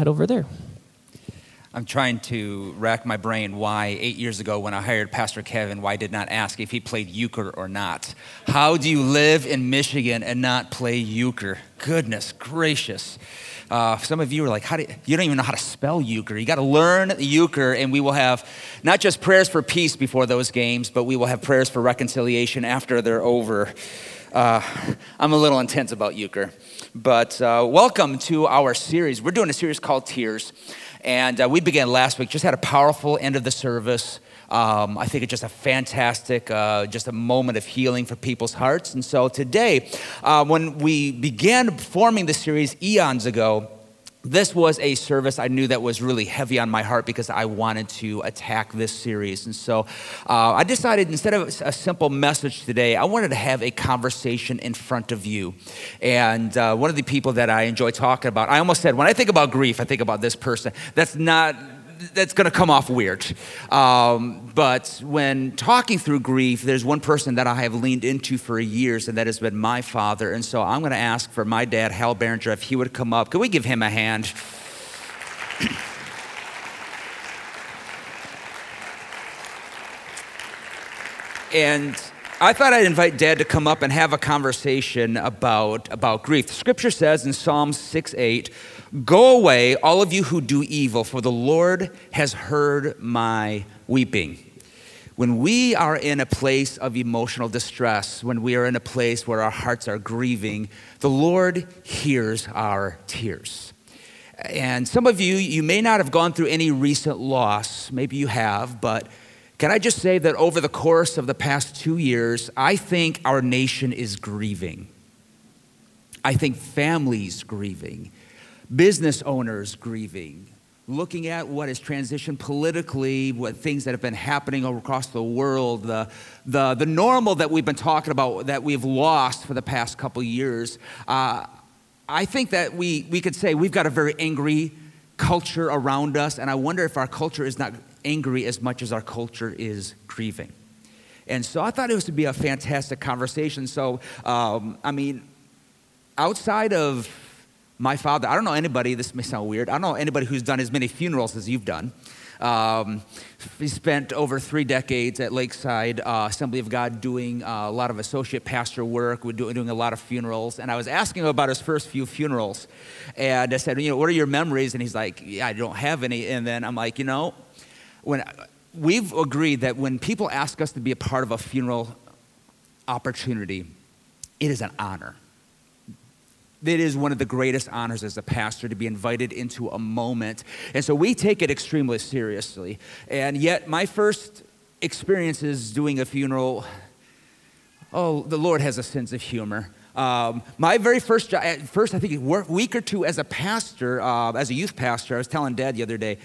head over there. I'm trying to rack my brain why eight years ago when I hired Pastor Kevin, why I did not ask if he played euchre or not. How do you live in Michigan and not play euchre? Goodness gracious. Uh, some of you are like, how do you, you don't even know how to spell euchre. You got to learn euchre, and we will have not just prayers for peace before those games, but we will have prayers for reconciliation after they're over. Uh, I'm a little intense about euchre. But uh, welcome to our series. We're doing a series called Tears. And uh, we began last week, just had a powerful end of the service. Um, I think it's just a fantastic, uh, just a moment of healing for people's hearts. And so today, uh, when we began forming the series eons ago, this was a service I knew that was really heavy on my heart because I wanted to attack this series. And so uh, I decided instead of a simple message today, I wanted to have a conversation in front of you. And uh, one of the people that I enjoy talking about, I almost said, when I think about grief, I think about this person. That's not that's going to come off weird. Um, but when talking through grief, there's one person that I have leaned into for years, and that has been my father. And so I'm going to ask for my dad, Hal Behringer, if he would come up. Could we give him a hand? and I thought I'd invite Dad to come up and have a conversation about, about grief. Scripture says in Psalm 6 8, Go away, all of you who do evil, for the Lord has heard my weeping. When we are in a place of emotional distress, when we are in a place where our hearts are grieving, the Lord hears our tears. And some of you, you may not have gone through any recent loss. Maybe you have, but can I just say that over the course of the past two years, I think our nation is grieving. I think families grieving business owners grieving, looking at what has transitioned politically, what things that have been happening across the world, the, the, the normal that we've been talking about that we've lost for the past couple years. Uh, I think that we, we could say we've got a very angry culture around us, and I wonder if our culture is not angry as much as our culture is grieving. And so I thought it was to be a fantastic conversation. So, um, I mean, outside of my father, I don't know anybody, this may sound weird, I don't know anybody who's done as many funerals as you've done. Um, he spent over three decades at Lakeside uh, Assembly of God doing uh, a lot of associate pastor work, We're doing, doing a lot of funerals. And I was asking him about his first few funerals. And I said, you know, what are your memories? And he's like, yeah, I don't have any. And then I'm like, you know, when we've agreed that when people ask us to be a part of a funeral opportunity, it is an honor it is one of the greatest honors as a pastor to be invited into a moment. And so we take it extremely seriously. And yet, my first experience is doing a funeral. Oh, the Lord has a sense of humor. Um, my very first, job, first I think, week or two as a pastor, uh, as a youth pastor, I was telling Dad the other day,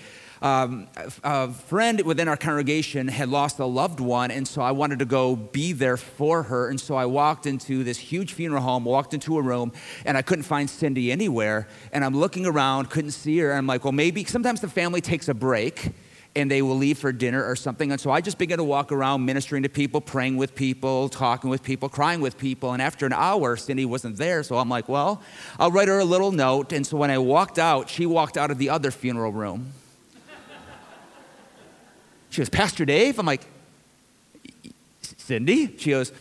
um, a friend within our congregation had lost a loved one, and so I wanted to go be there for her. And so I walked into this huge funeral home, walked into a room, and I couldn't find Cindy anywhere. And I'm looking around, couldn't see her. And I'm like, well, maybe sometimes the family takes a break and they will leave for dinner or something. And so I just began to walk around ministering to people, praying with people, talking with people, crying with people. And after an hour, Cindy wasn't there. So I'm like, well, I'll write her a little note. And so when I walked out, she walked out of the other funeral room. She goes, Pastor Dave? I'm like, Cindy? She goes,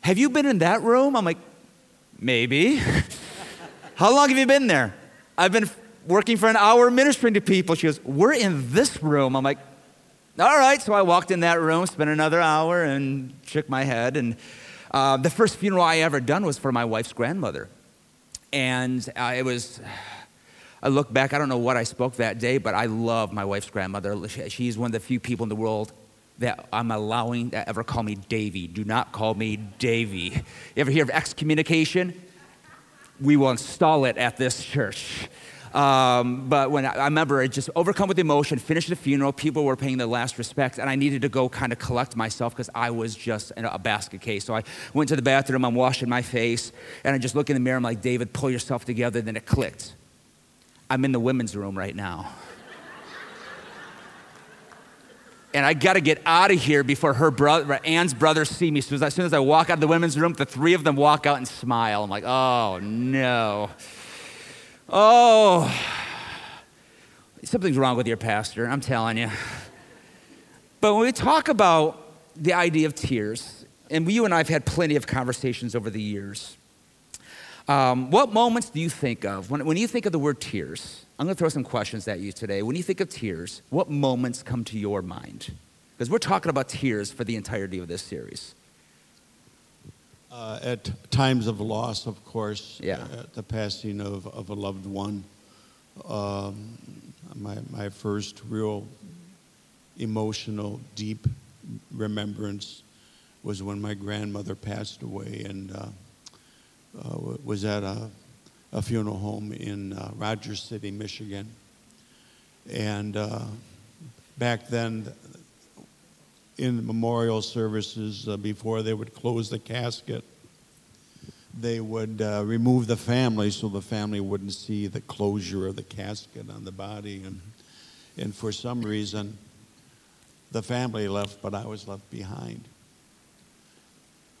Have you been in that room? I'm like, Maybe. How long have you been there? I've been working for an hour ministering to people. She goes, We're in this room. I'm like, All right. So I walked in that room, spent another hour, and shook my head. And uh, the first funeral I ever done was for my wife's grandmother. And uh, it was I look back, I don't know what I spoke that day, but I love my wife's grandmother. She's one of the few people in the world that I'm allowing to ever call me Davy. Do not call me Davy. You ever hear of excommunication? We will install it at this church. Um, but when I, I, remember I just overcome with emotion, finished the funeral, people were paying their last respects, and I needed to go kind of collect myself because I was just in a basket case. So I went to the bathroom, I'm washing my face, and I just look in the mirror, I'm like, David, pull yourself together. Then it clicked. I'm in the women's room right now. and I got to get out of here before her brother, Ann's brothers see me. So as soon as I walk out of the women's room, the three of them walk out and smile. I'm like, oh no. Oh. Something's wrong with your pastor, I'm telling you. But when we talk about the idea of tears, and you and I have had plenty of conversations over the years, um, what moments do you think of when, when you think of the word tears? I'm going to throw some questions at you today. When you think of tears, what moments come to your mind? Because we're talking about tears for the entirety of this series. Uh, at times of loss, of course, Yeah. at the passing of, of a loved one, um, my, my first real emotional, deep remembrance was when my grandmother passed away and uh, uh, was at a, a funeral home in uh, Rogers City, Michigan. And uh, back then, in the memorial services, uh, before they would close the casket, they would uh, remove the family so the family wouldn't see the closure of the casket on the body. And, and for some reason, the family left, but I was left behind.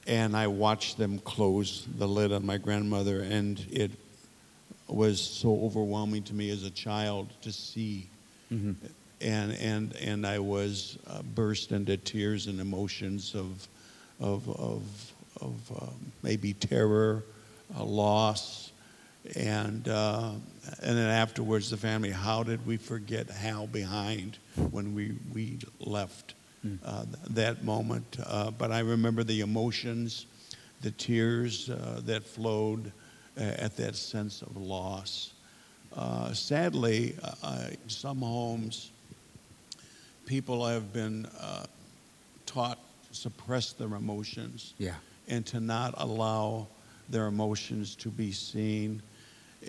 And I watched them close the lid on my grandmother, and it was so overwhelming to me as a child to see. And, and, and I was uh, burst into tears and emotions of, of, of, of um, maybe terror, uh, loss, and, uh, and then afterwards, the family, how did we forget Hal behind when we, we left uh, that moment? Uh, but I remember the emotions, the tears uh, that flowed uh, at that sense of loss. Uh, sadly, uh, some homes, people have been uh, taught to suppress their emotions Yeah. and to not allow their emotions to be seen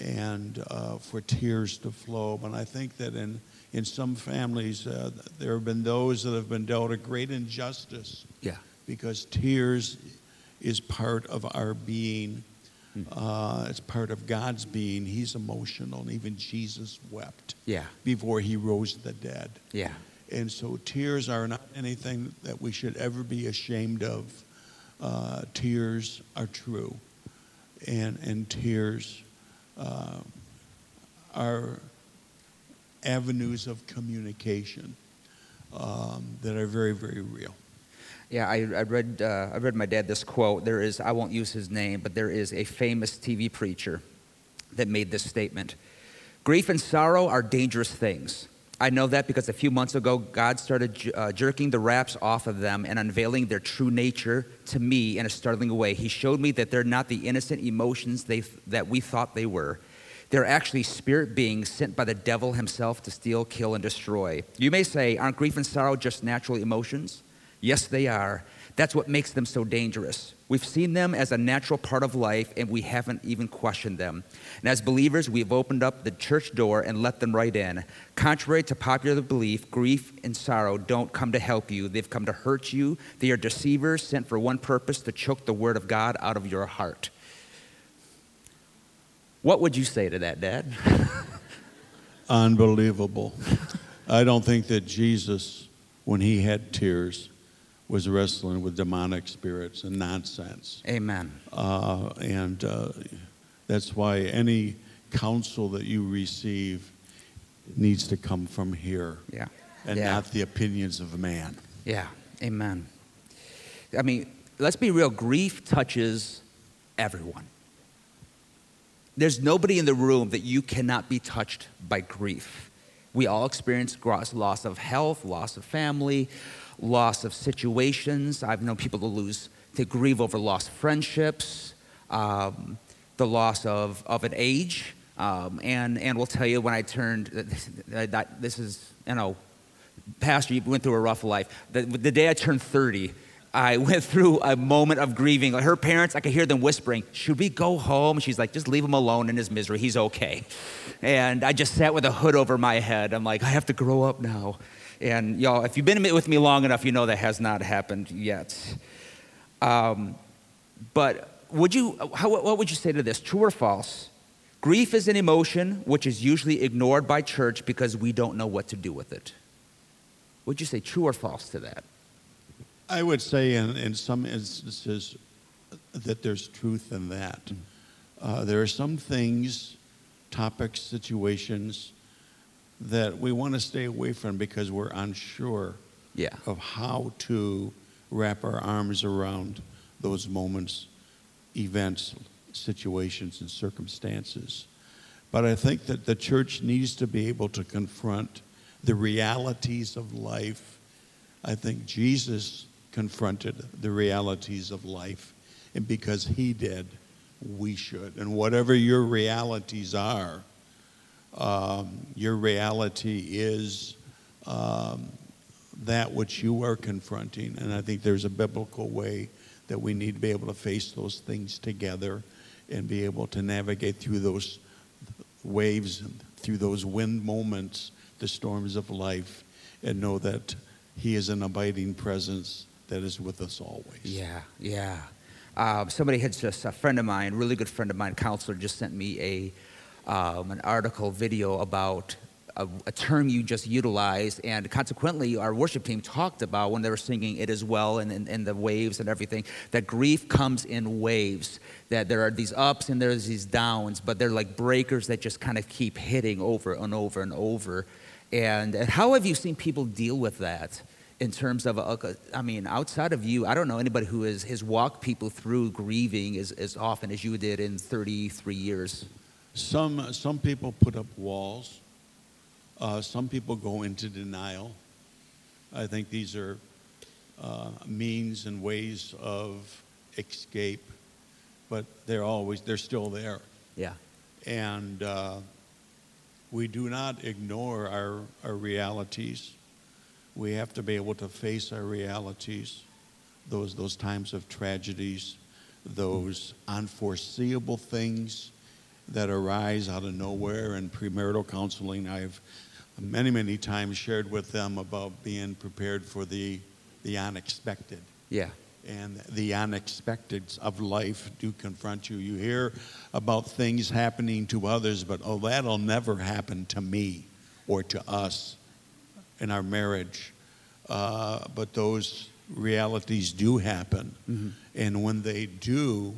and uh, for tears to flow. But I think that in, in some families, uh, there have been those that have been dealt a great injustice Yeah. because tears is part of our being. Uh, it's part of God's being. He's emotional, and even Jesus wept Yeah. before he rose the dead. Yeah. And so tears are not anything that we should ever be ashamed of. Uh, tears are true. And, and tears uh, are avenues of communication um, that are very, very real. Yeah, I, I read uh, I read my dad this quote. There is I won't use his name, but there is a famous TV preacher that made this statement. Grief and sorrow are dangerous things. I know that because a few months ago, God started uh, jerking the wraps off of them and unveiling their true nature to me in a startling way. He showed me that they're not the innocent emotions they, that we thought they were. They're actually spirit beings sent by the devil himself to steal, kill, and destroy. You may say, aren't grief and sorrow just natural emotions? Yes, they are. That's what makes them so dangerous. We've seen them as a natural part of life, and we haven't even questioned them. And as believers, we've opened up the church door and let them right in. Contrary to popular belief, grief and sorrow don't come to help you, they've come to hurt you. They are deceivers sent for one purpose to choke the word of God out of your heart. What would you say to that, Dad? Unbelievable. I don't think that Jesus, when he had tears, was wrestling with demonic spirits and nonsense. Amen. Uh, and uh, that's why any counsel that you receive needs to come from here Yeah. and yeah. not the opinions of man. Yeah, amen. I mean, let's be real grief touches everyone. There's nobody in the room that you cannot be touched by grief. We all experience loss of health, loss of family, loss of situations. I've known people to lose, to grieve over lost friendships, um, the loss of, of an age. Um, and, and we'll tell you when I turned, that, that, this is, you know, Pastor, you went through a rough life. The, the day I turned 30, I went through a moment of grieving. Her parents, I could hear them whispering, Should we go home? She's like, Just leave him alone in his misery. He's okay. And I just sat with a hood over my head. I'm like, I have to grow up now. And y'all, if you've been with me long enough, you know that has not happened yet. Um, but would you, how, what would you say to this? True or false? Grief is an emotion which is usually ignored by church because we don't know what to do with it. Would you say true or false to that? I would say in, in some instances that there's truth in that. Uh, there are some things, topics, situations that we want to stay away from because we're unsure Yeah. of how to wrap our arms around those moments, events, situations, and circumstances. But I think that the church needs to be able to confront the realities of life. I think Jesus confronted the realities of life, and because he did, we should. And whatever your realities are, um, your reality is um, that which you are confronting. And I think there's a biblical way that we need to be able to face those things together and be able to navigate through those waves through those wind moments, the storms of life, and know that He is an abiding presence that is with us always. Yeah, yeah. Um, somebody had just a friend of mine, really good friend of mine, counselor, just sent me a um, an article, video about a, a, term you just utilized, and consequently, our worship team talked about when they were singing it as well, and, and, and the waves and everything. That grief comes in waves. That there are these ups and there's these downs, but they're like breakers that just kind of keep hitting over and over and over. And, and how have you seen people deal with that? in terms of, uh, I mean, outside of you, I don't know anybody who has, has walked people through grieving as, as often as you did in 33 years. Some, some people put up walls. Uh, some people go into denial. I think these are uh, means and ways of escape, but they're always, they're still there. Yeah. And uh, we do not ignore our, our realities we have to be able to face our realities, those, those times of tragedies, those unforeseeable things that arise out of nowhere. In premarital counseling, I've many, many times shared with them about being prepared for the, the unexpected. Yeah. And the unexpected of life do confront you. You hear about things happening to others, but oh, that'll never happen to me or to us in our marriage. Uh, but those realities do happen. Mm-hmm. And when they do,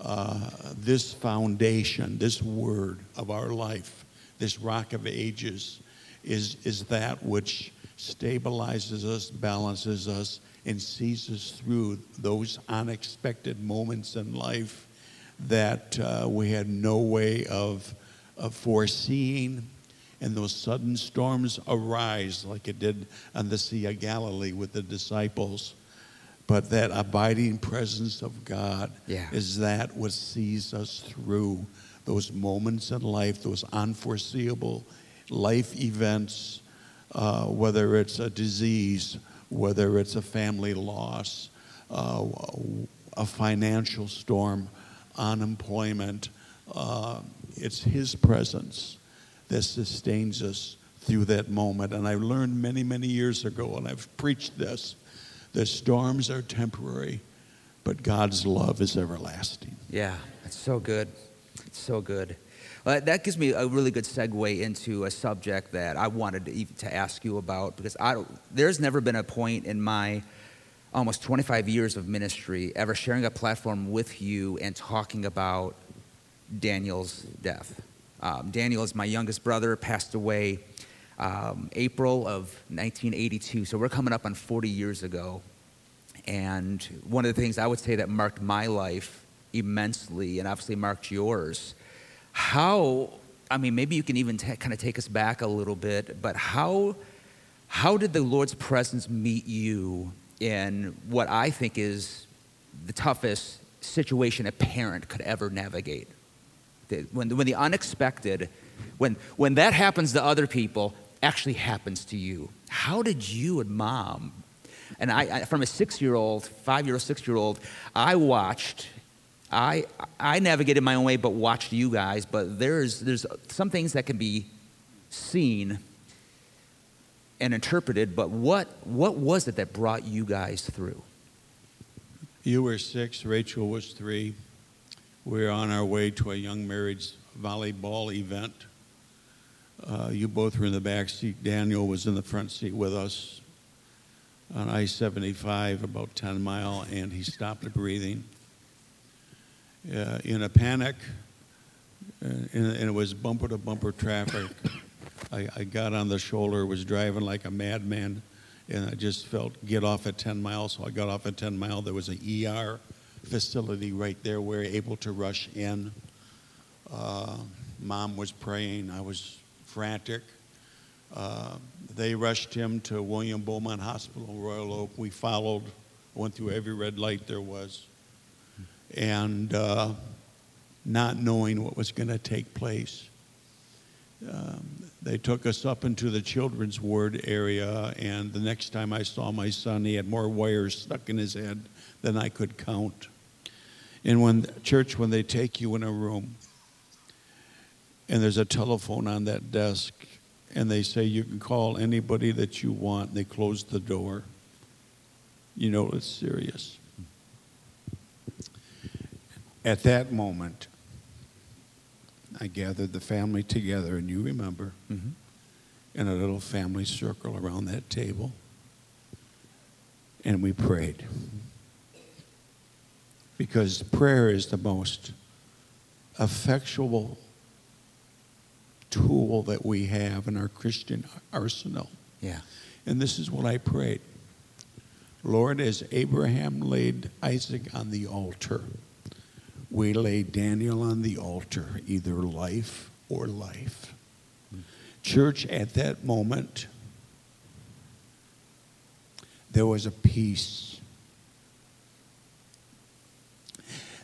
uh, this foundation, this word of our life, this rock of ages, is, is that which stabilizes us, balances us, and sees us through those unexpected moments in life that uh, we had no way of, of foreseeing and those sudden storms arise like it did on the Sea of Galilee with the disciples. But that abiding presence of God yeah. is that what sees us through those moments in life, those unforeseeable life events, uh, whether it's a disease, whether it's a family loss, uh, a financial storm, unemployment. Uh, it's His presence that sustains us through that moment. And I learned many, many years ago, and I've preached this the storms are temporary, but God's love is everlasting. Yeah, it's so good. It's so good. Well, that gives me a really good segue into a subject that I wanted to, to ask you about because I, there's never been a point in my almost 25 years of ministry ever sharing a platform with you and talking about Daniel's death. Um, Daniel is my youngest brother, passed away um, April of 1982. So we're coming up on 40 years ago. And one of the things I would say that marked my life immensely and obviously marked yours, how, I mean, maybe you can even t- kind of take us back a little bit, but how, how did the Lord's presence meet you in what I think is the toughest situation a parent could ever navigate? when, when the unexpected, when, when that happens to other people, actually happens to you. How did you and mom, and I, I from a six year old, five year old, six year old, I watched, I, I navigated my own way, but watched you guys. But there's, there's some things that can be seen and interpreted, but what, what was it that brought you guys through? You were six, Rachel was three. We were on our way to a young marrieds volleyball event. Uh, you both were in the back seat. Daniel was in the front seat with us on I 75, about 10 mile, and he stopped breathing. Uh, in a panic, uh, and, and, it was bumper to bumper traffic. I, I got on the shoulder, was driving like a madman, and I just felt get off at 10 miles. So I got off at 10 mile. There was an ER facility right there. We were able to rush in. Uh, mom was praying. I was frantic. Uh, they rushed him to William Beaumont Hospital, in Royal Oak. We followed, went through every red light there was, and uh, not knowing what was going to take place. Um, they took us up into the children's ward area, and the next time I saw my son, he had more wires stuck in his head than I could count. And when church, when they take you in a room, and there's a telephone on that desk, and they say you can call anybody that you want, and they close the door, you know it's serious. At that moment, I gathered the family together, and you remember, mm-hmm. in a little family circle around that table, and we prayed. Because prayer is the most effectual tool that we have in our Christian arsenal. Yeah. And this is what I prayed Lord, as Abraham laid Isaac on the altar, we lay Daniel on the altar, either life or life. Church, at that moment, there was a peace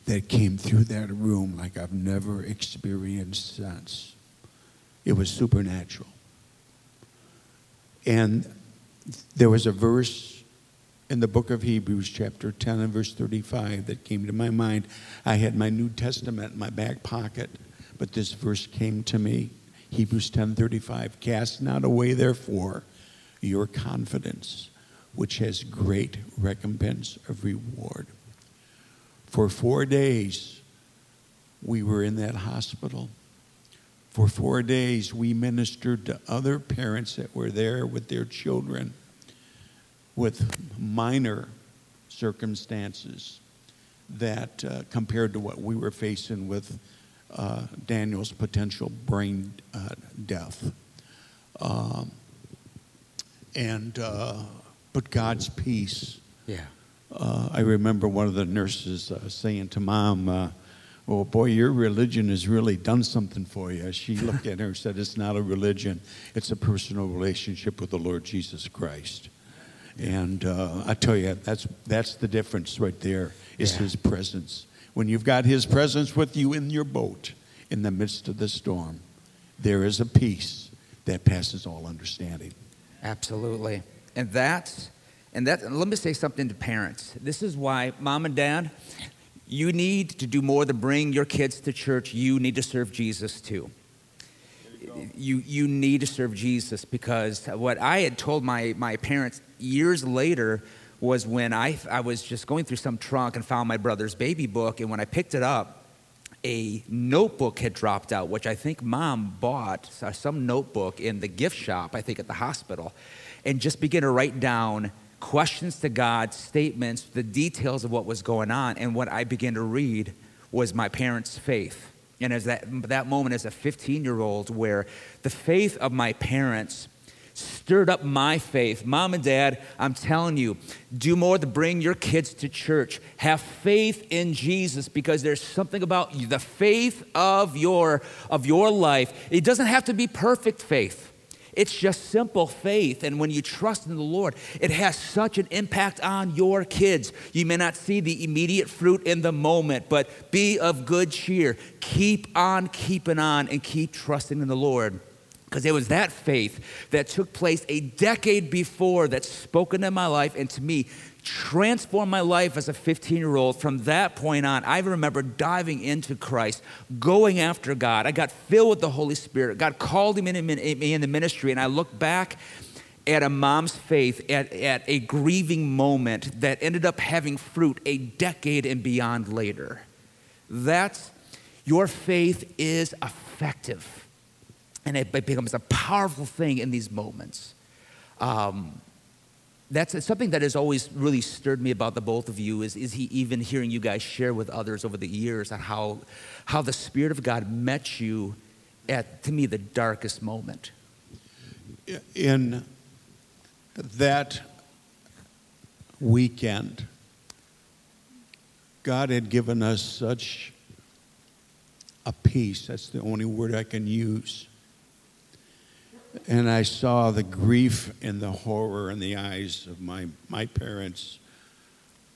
that came through that room like I've never experienced since. It was supernatural. And there was a verse in the book of Hebrews, chapter 10 and verse 35, that came to my mind. I had my New Testament in my back pocket, but this verse came to me. Hebrews 10:35 Cast not away therefore your confidence which has great recompense of reward. For 4 days we were in that hospital. For 4 days we ministered to other parents that were there with their children with minor circumstances that uh, compared to what we were facing with uh, Daniel's potential brain uh, death. Um, and uh, but God's peace. Yeah. Uh, I remember one of the nurses uh, saying to mom, "Well, boy, your religion has really done something for you." She looked at her and said, "It's not a religion; it's a personal relationship with the Lord Jesus Christ." And uh, I tell you, that's, that's the difference right there is yeah. his presence. When you've got his presence with you in your boat in the midst of the storm, there is a peace that passes all understanding. Absolutely. And that's, and that, and let me say something to parents. This is why, mom and dad, you need to do more than bring your kids to church. You need to serve Jesus too you, you need to serve Jesus because what I had told my, my parents years later was when I, I was just going through some trunk and found my brother's baby book. And when I picked it up, a notebook had dropped out, which I think mom bought, uh, some notebook in the gift shop, I think at the hospital, and just began to write down questions to God, statements, the details of what was going on. And what I began to read was my parents' faith. And as that, that moment as a 15 year old, where the faith of my parents stirred up my faith. Mom and dad, I'm telling you, do more to bring your kids to church. Have faith in Jesus because there's something about you, the faith of your, of your life. It doesn't have to be perfect faith. It's just simple faith. And when you trust in the Lord, it has such an impact on your kids. You may not see the immediate fruit in the moment, but be of good cheer. Keep on keeping on and keep trusting in the Lord. Because it was that faith that took place a decade before that spoken in my life and to me transformed my life as a 15 year old. From that point on, I remember diving into Christ, going after God. I got filled with the Holy Spirit. God called me in the ministry, and I look back at a mom's faith at, at a grieving moment that ended up having fruit a decade and beyond later. That's your faith is effective. And it becomes a powerful thing in these moments. Um, that's something that has always really stirred me about the both of you is, is he even hearing you guys share with others over the years on how, how the Spirit of God met you at, to me, the darkest moment. in that weekend, God had given us such a peace. That's the only word I can use. And I saw the grief and the horror in the eyes of my, my parents,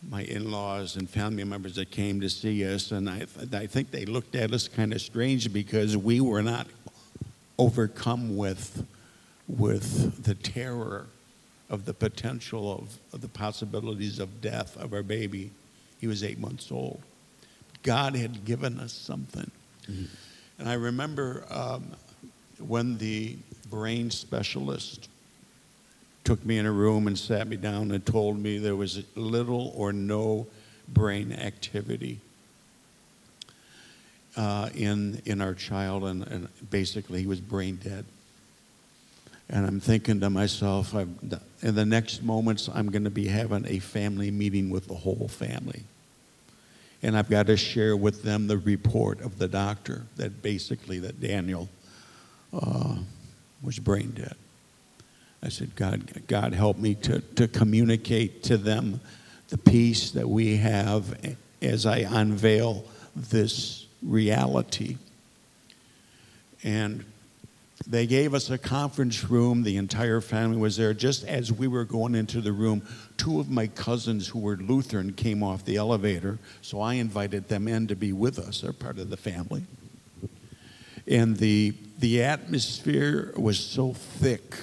my in laws, and family members that came to see us. And I, I think they looked at us kind of strange because we were not overcome with, with the terror of the potential of, of the possibilities of death of our baby. He was eight months old. God had given us something. Mm-hmm. And I remember um, when the brain specialist took me in a room and sat me down and told me there was little or no brain activity uh, in, in our child, and, and basically he was brain dead. And I'm thinking to myself, I've, in the next moments, I'm going to be having a family meeting with the whole family. And I've got to share with them the report of the doctor that basically that Daniel uh, was brain dead. I said, God, God, help me to, to communicate to them the peace that we have as I unveil this reality. And they gave us a conference room. The entire family was there. Just as we were going into the room, two of my cousins who were Lutheran came off the elevator. So I invited them in to be with us. They're part of the family. And the, the atmosphere was so thick,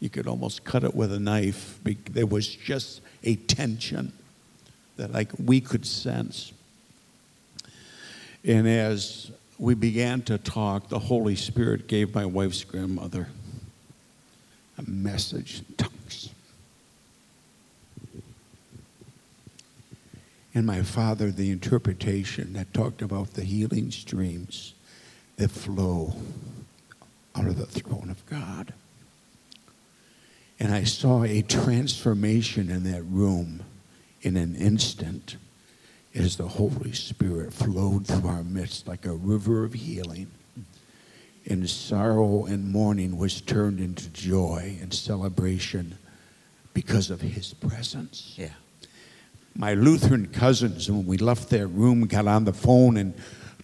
you could almost cut it with a knife. There was just a tension that like we could sense. And as we began to talk, the Holy Spirit gave my wife's grandmother a message in tongues. And my father, the interpretation that talked about the healing streams that flow out of the throne of God. And I saw a transformation in that room in an instant as the Holy Spirit flowed through our midst like a river of healing. And sorrow and mourning was turned into joy and celebration because of his presence. Yeah. My Lutheran cousins, when we left their room, got on the phone and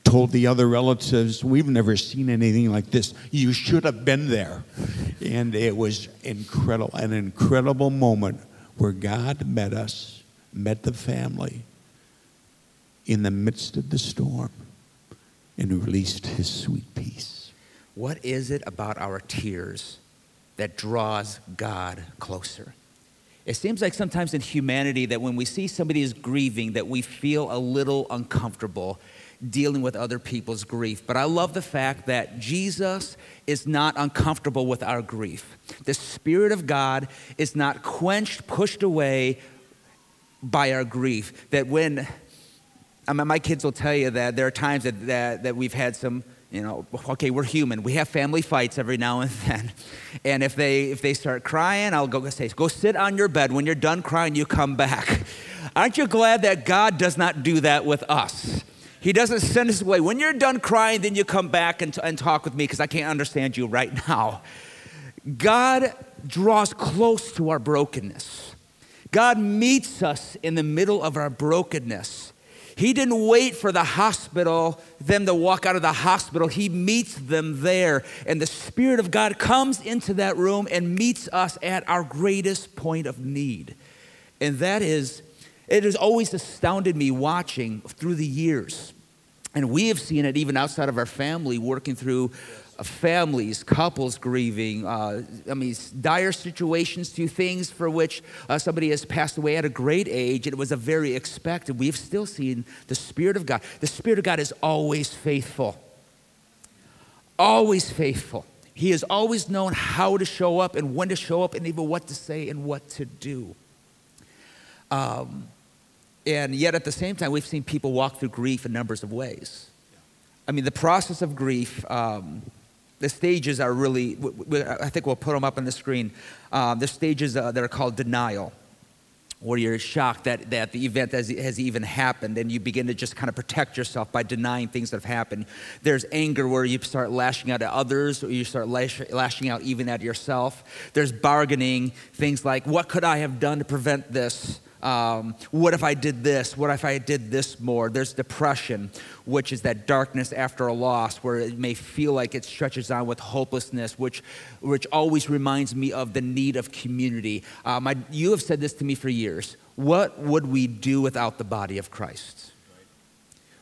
told the other relatives, We've never seen anything like this. You should have been there. And it was incredible, an incredible moment where God met us, met the family in the midst of the storm and released his sweet peace. What is it about our tears that draws God closer? It seems like sometimes in humanity that when we see somebody is grieving that we feel a little uncomfortable dealing with other people's grief. But I love the fact that Jesus is not uncomfortable with our grief. The Spirit of God is not quenched, pushed away by our grief. That when I mean, my kids will tell you that there are times that, that, that we've had some, you know, okay, we're human. We have family fights every now and then. And if they, if they start crying, I'll go say, go sit on your bed. When you're done crying, you come back. Aren't you glad that God does not do that with us? He doesn't send us away. When you're done crying, then you come back and, and talk with me because I can't understand you right now. God draws close to our brokenness. God meets us in the middle of our brokenness. He didn't wait for the hospital, them to walk out of the hospital. He meets them there. And the Spirit of God comes into that room and meets us at our greatest point of need. And that is, it has always astounded me watching through the years. And we have seen it even outside of our family, working through families, couples grieving, uh, I mean, dire situations to things for which uh, somebody has passed away at a great age. It was a very expected. We've still seen the Spirit of God. The Spirit of God is always faithful. Always faithful. He has always known how to show up and when to show up and even what to say and what to do. Um, and yet at the same time, we've seen people walk through grief in numbers of ways. I mean, the process of grief, um, the stages are really, I think we'll put them up on the screen. Uh, the stages uh, that are called denial. where you're shocked that, that the event has, has even happened and you begin to just kind of protect yourself by denying things that have happened. There's anger where you start lashing out at others or you start lash, lashing out even at yourself. There's bargaining, things like, what could I have done to prevent this? Um, what if I did this? What if I did this more? There's depression, which is that darkness after a loss, where it may feel like it stretches on with hopelessness, which, which always reminds me of the need of community. Um, I, you have said this to me for years. What would we do without the body of Christ?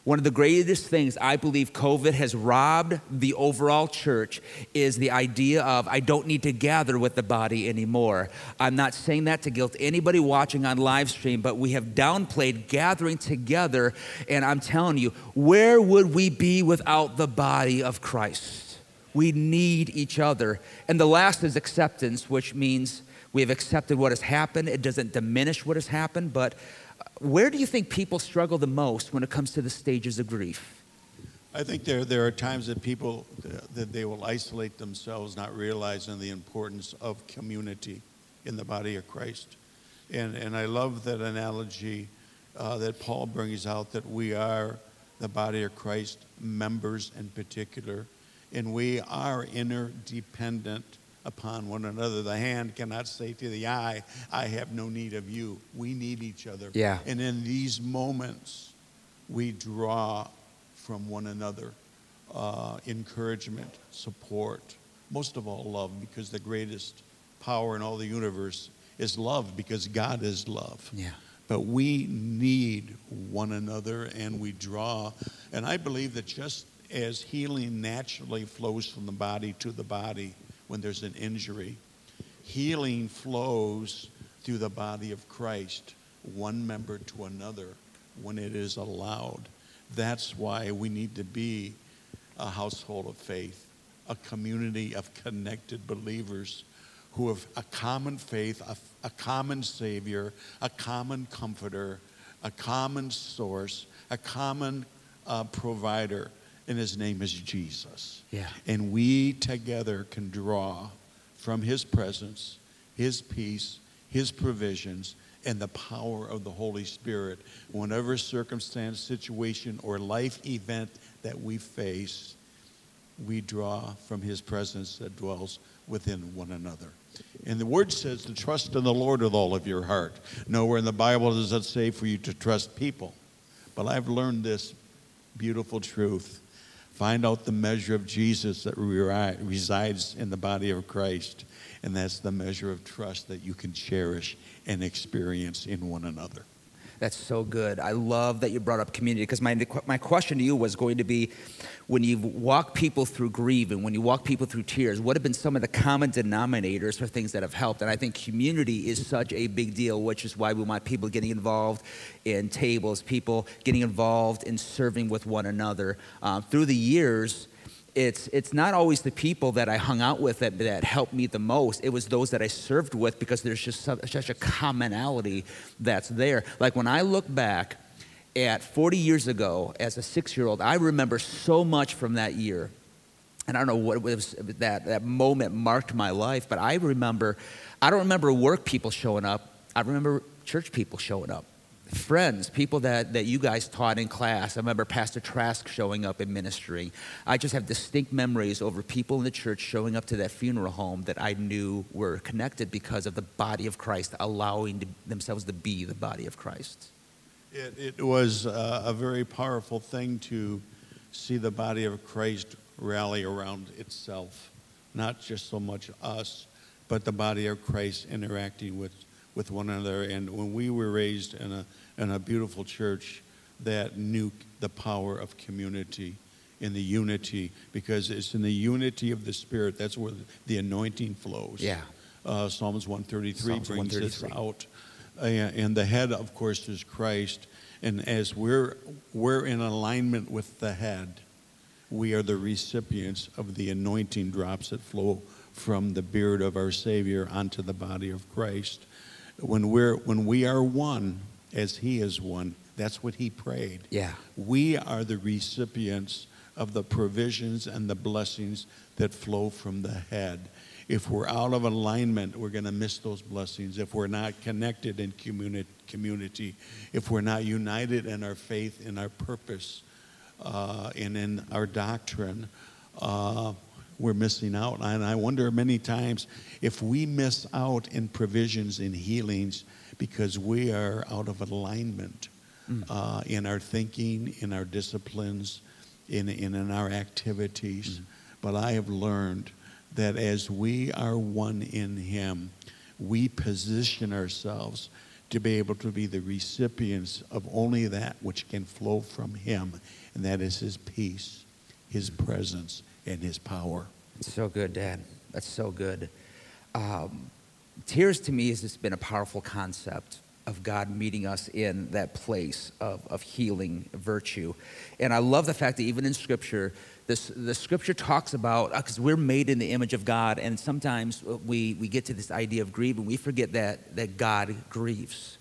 One of the greatest things I believe COVID has robbed the overall church is the idea of I don't need to gather with the body anymore. I'm not saying that to guilt anybody watching on live stream, but we have downplayed gathering together. And I'm telling you, where would we be without the body of Christ? We need each other. And the last is acceptance, which means we have accepted what has happened. It doesn't diminish what has happened, but where do you think people struggle the most when it comes to the stages of grief? I think there, there are times that people that they will isolate themselves, not realizing the importance of community in the body of Christ. And, and I love that analogy uh, that Paul brings out that we are the body of Christ, members in particular, and we are interdependent upon one another. The hand cannot say to the eye, I have no need of you. We need each other. Yeah. And in these moments, we draw from one another uh, encouragement, support, most of all, love, because the greatest power in all the universe is love, because God is love. Yeah. But we need one another and we draw. And I believe that just as healing naturally flows from the body to the body, when there's an injury. Healing flows through the body of Christ, one member to another, when it is allowed. That's why we need to be a household of faith, a community of connected believers who have a common faith, a, a common Savior, a common comforter, a common source, a common uh, provider and his name is Jesus. Yeah. And we together can draw from his presence, his peace, his provisions, and the power of the Holy Spirit. whenever circumstance, situation, or life event that we face, we draw from his presence that dwells within one another. And the word says to trust in the Lord with all of your heart. Nowhere in the Bible does it say for you to trust people. But I've learned this beautiful truth Find out the measure of Jesus that resides in the body of Christ, and that's the measure of trust that you can cherish and experience in one another. That's so good. I love that you brought up community because my, my question to you was going to be when you walk people through grief and when you walk people through tears, what have been some of the common denominators for things that have helped? And I think community is such a big deal, which is why we want people getting involved in tables, people getting involved in serving with one another. Um, through the years, it's, it's not always the people that I hung out with that, that helped me the most. It was those that I served with because there's just such, a commonality that's there. Like when I look back at 40 years ago as a six year old, I remember so much from that year. And I don't know what it was that, that moment marked my life, but I remember, I don't remember work people showing up. I remember church people showing up friends, people that, that you guys taught in class. I remember Pastor Trask showing up and ministering. I just have distinct memories over people in the church showing up to that funeral home that I knew were connected because of the body of Christ allowing to, themselves to be the body of Christ. It, it was uh, a very powerful thing to see the body of Christ rally around itself, not just so much us, but the body of Christ interacting with with one another. And when we were raised in a, in a beautiful church that knew the power of community, in the unity, because it's in the unity of the Spirit that's where the anointing flows. Yeah. Uh, Psalms 133 Psalms brings 133. this out. Uh, and the head, of course, is Christ. And as we're, we're in alignment with the head, we are the recipients of the anointing drops that flow from the beard of our Savior onto the body of Christ when we're when we are one as he is one that's what he prayed. Yeah. We are the recipients of the provisions and the blessings that flow from the head. If we're out of alignment, we're going to miss those blessings. If we're not connected in communi- community, if we're not united in our faith, in our purpose, uh, and in our doctrine, uh, we're missing out. And I wonder many times if we miss out in provisions in healings because we are out of alignment mm. uh, in our thinking, in our disciplines, in, in, in our activities. Mm. But I have learned that as we are one in Him, we position ourselves to be able to be the recipients of only that which can flow from Him, and that is His peace, His presence, and His power. So good, Dad. That's so good. Um, tears to me has just been a powerful concept of God meeting us in that place of, of healing virtue. And I love the fact that even in Scripture, this, the Scripture talks about, because uh, we're made in the image of God, and sometimes we, we get to this idea of grief and we forget that, that God grieves.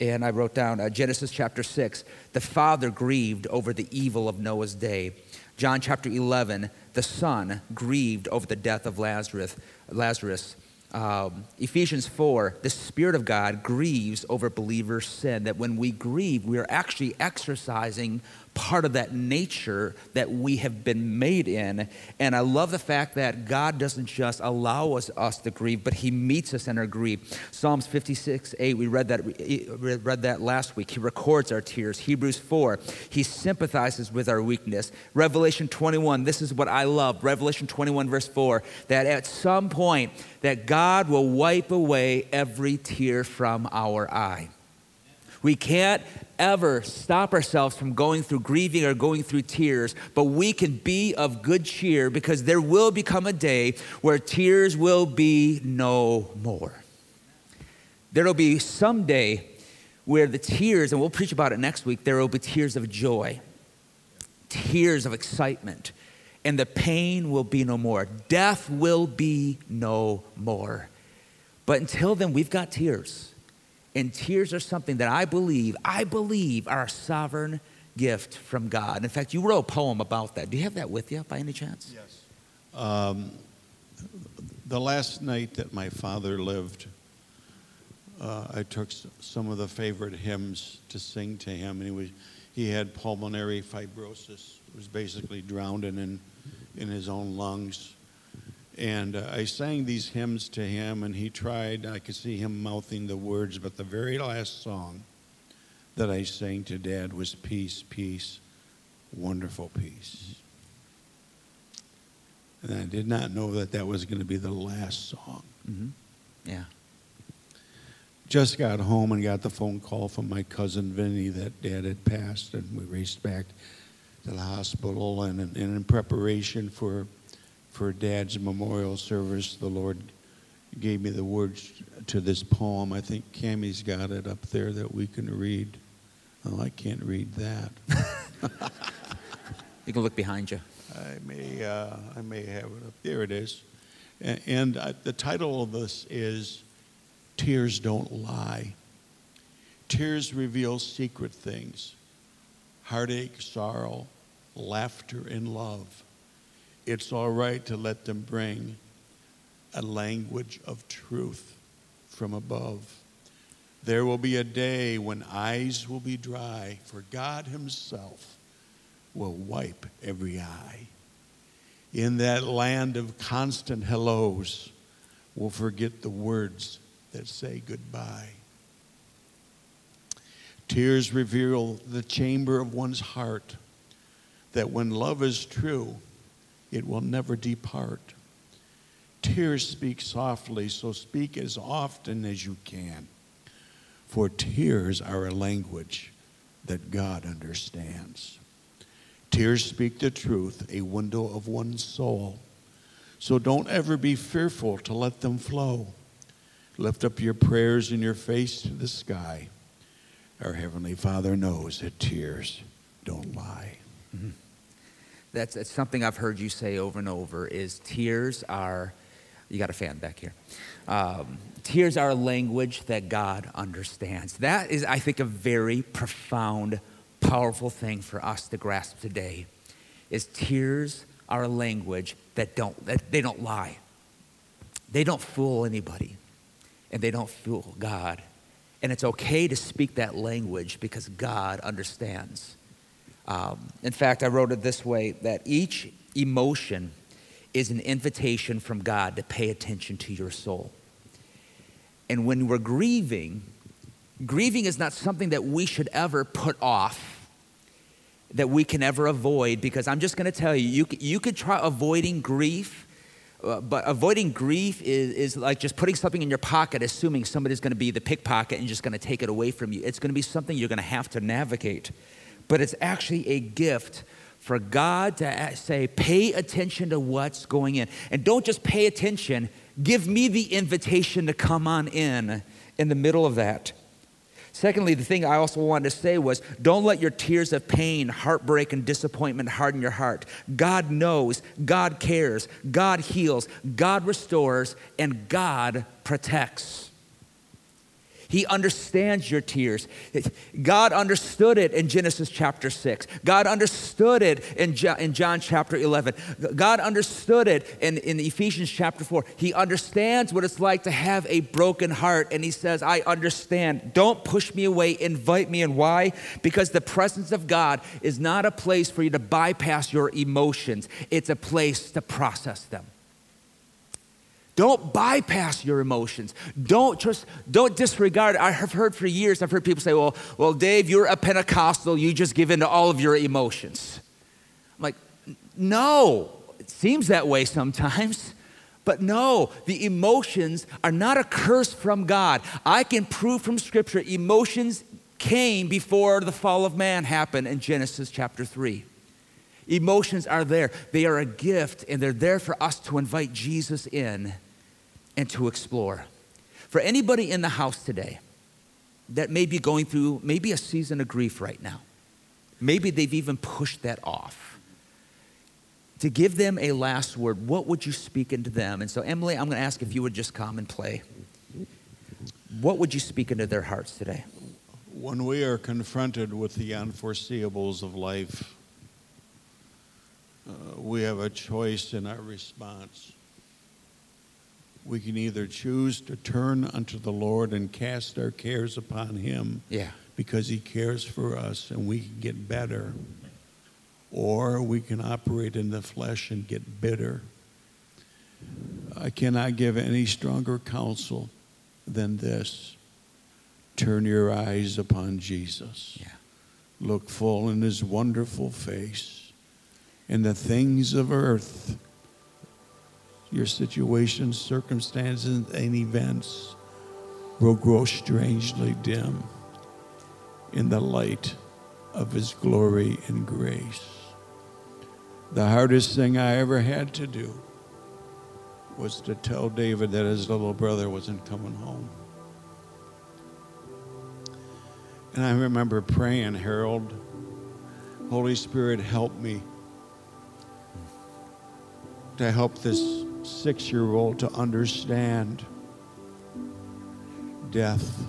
And I wrote down uh, Genesis chapter 6, the father grieved over the evil of Noah's day. John chapter 11, the son grieved over the death of Lazarus. Lazarus um, Ephesians 4, the Spirit of God grieves over believers' sin. That when we grieve, we are actually exercising part of that nature that we have been made in. And I love the fact that God doesn't just allow us, us to grieve, but He meets us in our grief. Psalms 56, 8, we read that, we read that last week. He records our tears. Hebrews 4, He sympathizes with our weakness. Revelation 21, this is what I love. Revelation 21, verse 4, that at some point, that God will wipe away every tear from our eye. We can't ever stop ourselves from going through grieving or going through tears, but we can be of good cheer because there will become a day where tears will be no more. There will be some day where the tears, and we'll preach about it next week, there will be tears of joy, tears of excitement, and the pain will be no more. Death will be no more. But until then, we've got tears. And tears are something that I believe, I believe are a sovereign gift from God. In fact, you wrote a poem about that. Do you have that with you by any chance? Yes. Um, the last night that my father lived, uh, I took some of the favorite hymns to sing to him, and he was he had pulmonary fibrosis. was basically drowning in in his own lungs. And uh, I sang these hymns to him, and he tried. I could see him mouthing the words, but the very last song that I sang to Dad was Peace, Peace, Wonderful Peace. And I did not know that that was going to be the last song. Mm-hmm. Yeah. Just got home and got the phone call from my cousin Vinny that Dad had passed, and we raced back to the hospital. And, and in preparation for for Dad's memorial service, the Lord gave me the words to this poem. I think Cammy's got it up there that we can read. Oh, I can't read that. you can look behind you. I may, uh, I may have it up. There it is. And, and uh, the title of this is Tears Don't Lie. Tears reveal secret things heartache, sorrow, laughter, and love it's all right to let them bring a language of truth from above. There will be a day when eyes will be dry, for God Himself will wipe every eye. In that land of constant hellos, we'll forget the words that say goodbye. Tears reveal the chamber of one's heart, that when love is true, it will never depart. Tears speak softly, so speak as often as you can. For tears are a language that God understands. Tears speak the truth, a window of one's soul. So don't ever be fearful to let them flow. Lift up your prayers and your face to the sky. Our Heavenly Father knows that tears don't lie. Mm-hmm that's, that's something I've heard you say over and over is tears are, you got a fan back here. Um, tears are a language that God understands. That is, I think, a very profound, powerful thing for us to grasp today is tears are a language that don't, that they don't lie. they don't fool anybody and they don't fool God. And it's okay to speak that language because God understands. Um, in fact, I wrote it this way that each emotion is an invitation from God to pay attention to your soul. And when we're grieving, grieving is not something that we should ever put off, that we can ever avoid, because I'm just going to tell you, you, you could try avoiding grief, uh, but avoiding grief is, is like just putting something in your pocket, assuming somebody's going to be the pickpocket and just going to take it away from you. It's going to be something you're going to have to navigate. But it's actually a gift for God to say, pay attention to what's going in. And don't just pay attention, give me the invitation to come on in in the middle of that. Secondly, the thing I also wanted to say was don't let your tears of pain, heartbreak, and disappointment harden your heart. God knows, God cares, God heals, God restores, and God protects. He understands your tears. God understood it in Genesis chapter 6. God understood it in, in John chapter 11. God understood it in, in Ephesians chapter 4. He understands what it's like to have a broken heart. And He says, I understand. Don't push me away. Invite me. And why? Because the presence of God is not a place for you to bypass your emotions, it's a place to process them. Don't bypass your emotions. Don't just don't disregard. I have heard for years, I've heard people say, well, well, Dave, you're a Pentecostal, you just give in to all of your emotions. I'm like, no. It seems that way sometimes. But no, the emotions are not a curse from God. I can prove from Scripture emotions came before the fall of man happened in Genesis chapter 3. Emotions are there. They are a gift, and they're there for us to invite Jesus in and to explore. For anybody in the house today that may be going through maybe a season of grief right now, maybe they've even pushed that off. To give them a last word, what would you speak into them? And so, Emily, I'm going to ask if you would just come and play. What would you speak into their hearts today? When we are confronted with the unforeseeables of life, uh, we have a choice in our response we can either choose to turn unto the Lord and cast our cares upon Him. Yeah. Because He cares for us and we can get better. Or we can operate in the flesh and get bitter. I cannot give any stronger counsel than this turn your eyes upon Jesus. Yeah. Look full in His wonderful face, and the things of earth your situations, circumstances, and events will grow strangely dim in the light of His glory and grace. The hardest thing I ever had to do was to tell David that his little brother wasn't coming home. And I remember praying, Harold, Holy Spirit, help me to help this six year old to understand death,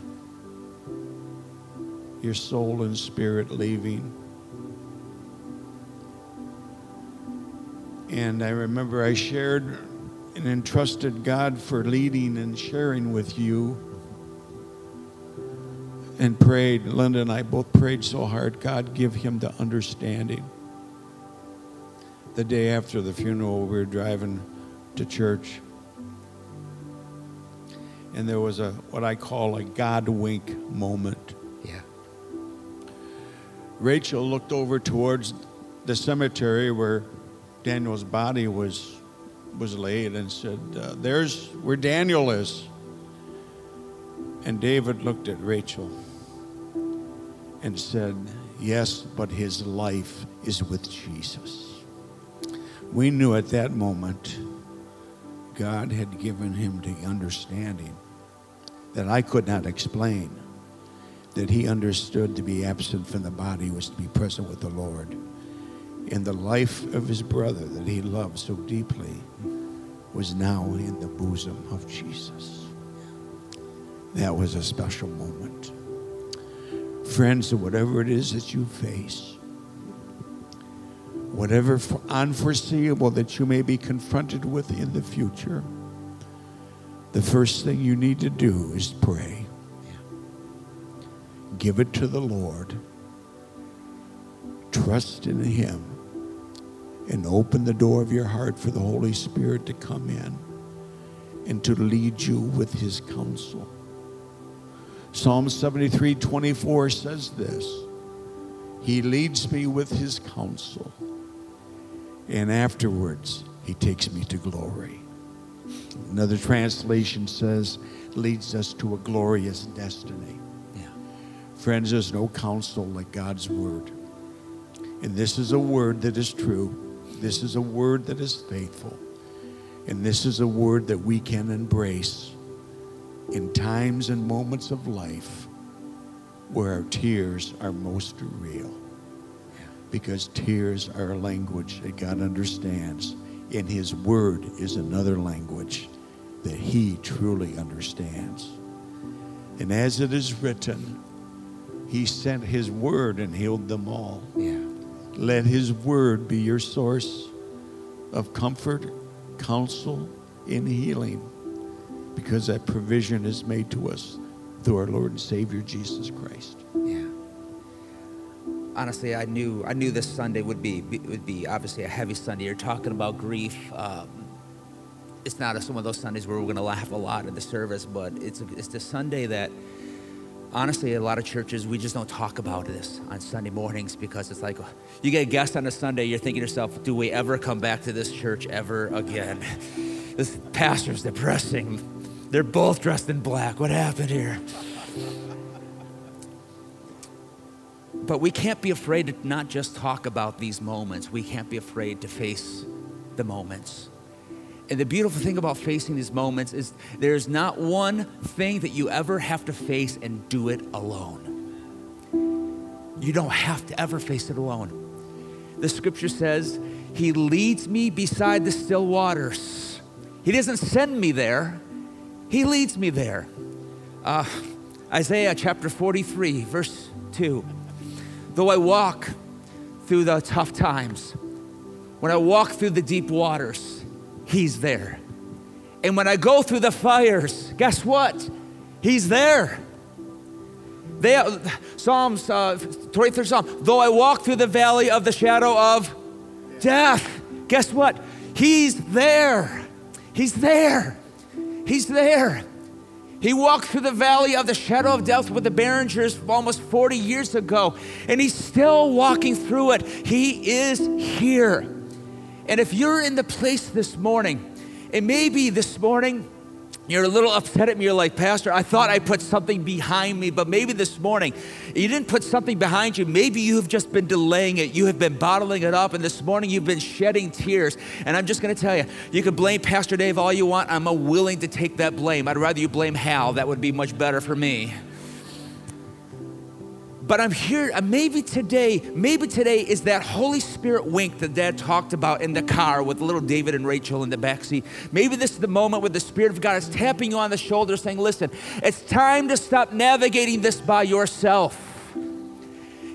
your soul and spirit leaving. And I remember I shared and entrusted God for leading and sharing with you and prayed. Linda and I both prayed so hard, God, give him the understanding. The day after the funeral, we were driving to church. And there was a what I call a God wink moment. Yeah. Rachel looked over towards the cemetery where Daniel's body was was laid and said, uh, "There's where Daniel is." And David looked at Rachel and said, "Yes, but his life is with Jesus." We knew at that moment God had given him the understanding that I could not explain, that he understood to be absent from the body was to be present with the Lord. And the life of his brother that he loved so deeply was now in the bosom of Jesus. That was a special moment. Friends, whatever it is that you face, whatever unforeseeable that you may be confronted with in the future, the first thing you need to do is pray. Give it to the Lord. Trust in Him. And open the door of your heart for the Holy Spirit to come in and to lead you with His counsel. Psalm 73 24 says this He leads me with His counsel, and afterwards He takes me to glory. Another translation says, leads us to a glorious destiny. Yeah. Friends, there's no counsel like God's word. And this is a word that is true. This is a word that is faithful. And this is a word that we can embrace in times and moments of life where our tears are most real. Because tears are a language that God understands and his word is another language that he truly understands. And as it is written, he sent his word and healed them all. Yeah. Let his word be your source of comfort, counsel, and healing because that provision is made to us through our Lord and Savior Jesus Christ. Yeah. Honestly, I knew I knew this Sunday would be would be obviously a heavy Sunday. You're talking about grief. Um, it's not a, some of those Sundays where we're going to laugh a lot in the service, but it's it's the Sunday that honestly, a lot of churches, we just don't talk about this on Sunday mornings because it's like you get a guest on a Sunday, you're thinking to yourself, do we ever come back to this church ever again? This pastor's depressing. They're both dressed in black. What happened here? But we can't be afraid to not just talk about these moments. We can't be afraid to face the moments. And the beautiful thing about facing these moments is there's not one thing that you ever have to face and do it alone. You don't have to ever face it alone. The scripture says, He leads me beside the still waters. He doesn't send me there, He leads me there. Uh, Isaiah chapter 43, verse 2. Though I walk through the tough times, when I walk through the deep waters, He's there. And when I go through the fires, guess what? He's there. They, Psalms, uh, 23rd Psalm, though I walk through the valley of the shadow of death, guess what? He's there. He's there. He's there. He walked through the valley of the shadow of death with the Berringers almost 40 years ago, and he's still walking through it. He is here. And if you're in the place this morning, and maybe this morning you're a little upset at me. You're like, Pastor, I thought I put something behind me, but maybe this morning you didn't put something behind you. Maybe you have just been delaying it. You have been bottling it up, and this morning you've been shedding tears. And I'm just going to tell you, you can blame Pastor Dave all you want. I'm willing to take that blame. I'd rather you blame Hal. That would be much better for me. But I'm here, uh, maybe today, maybe today is that Holy Spirit wink that Dad talked about in the car with little David and Rachel in the back seat. Maybe this is the moment where the Spirit of God is tapping you on the shoulder saying, Listen, it's time to stop navigating this by yourself.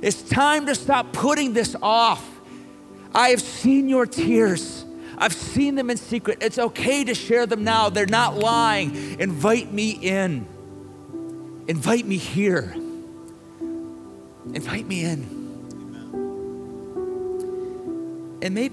It's time to stop putting this off. I have seen your tears. I've seen them in secret. It's okay to share them now. They're not lying. Invite me in. Invite me here. Invite me in. And maybe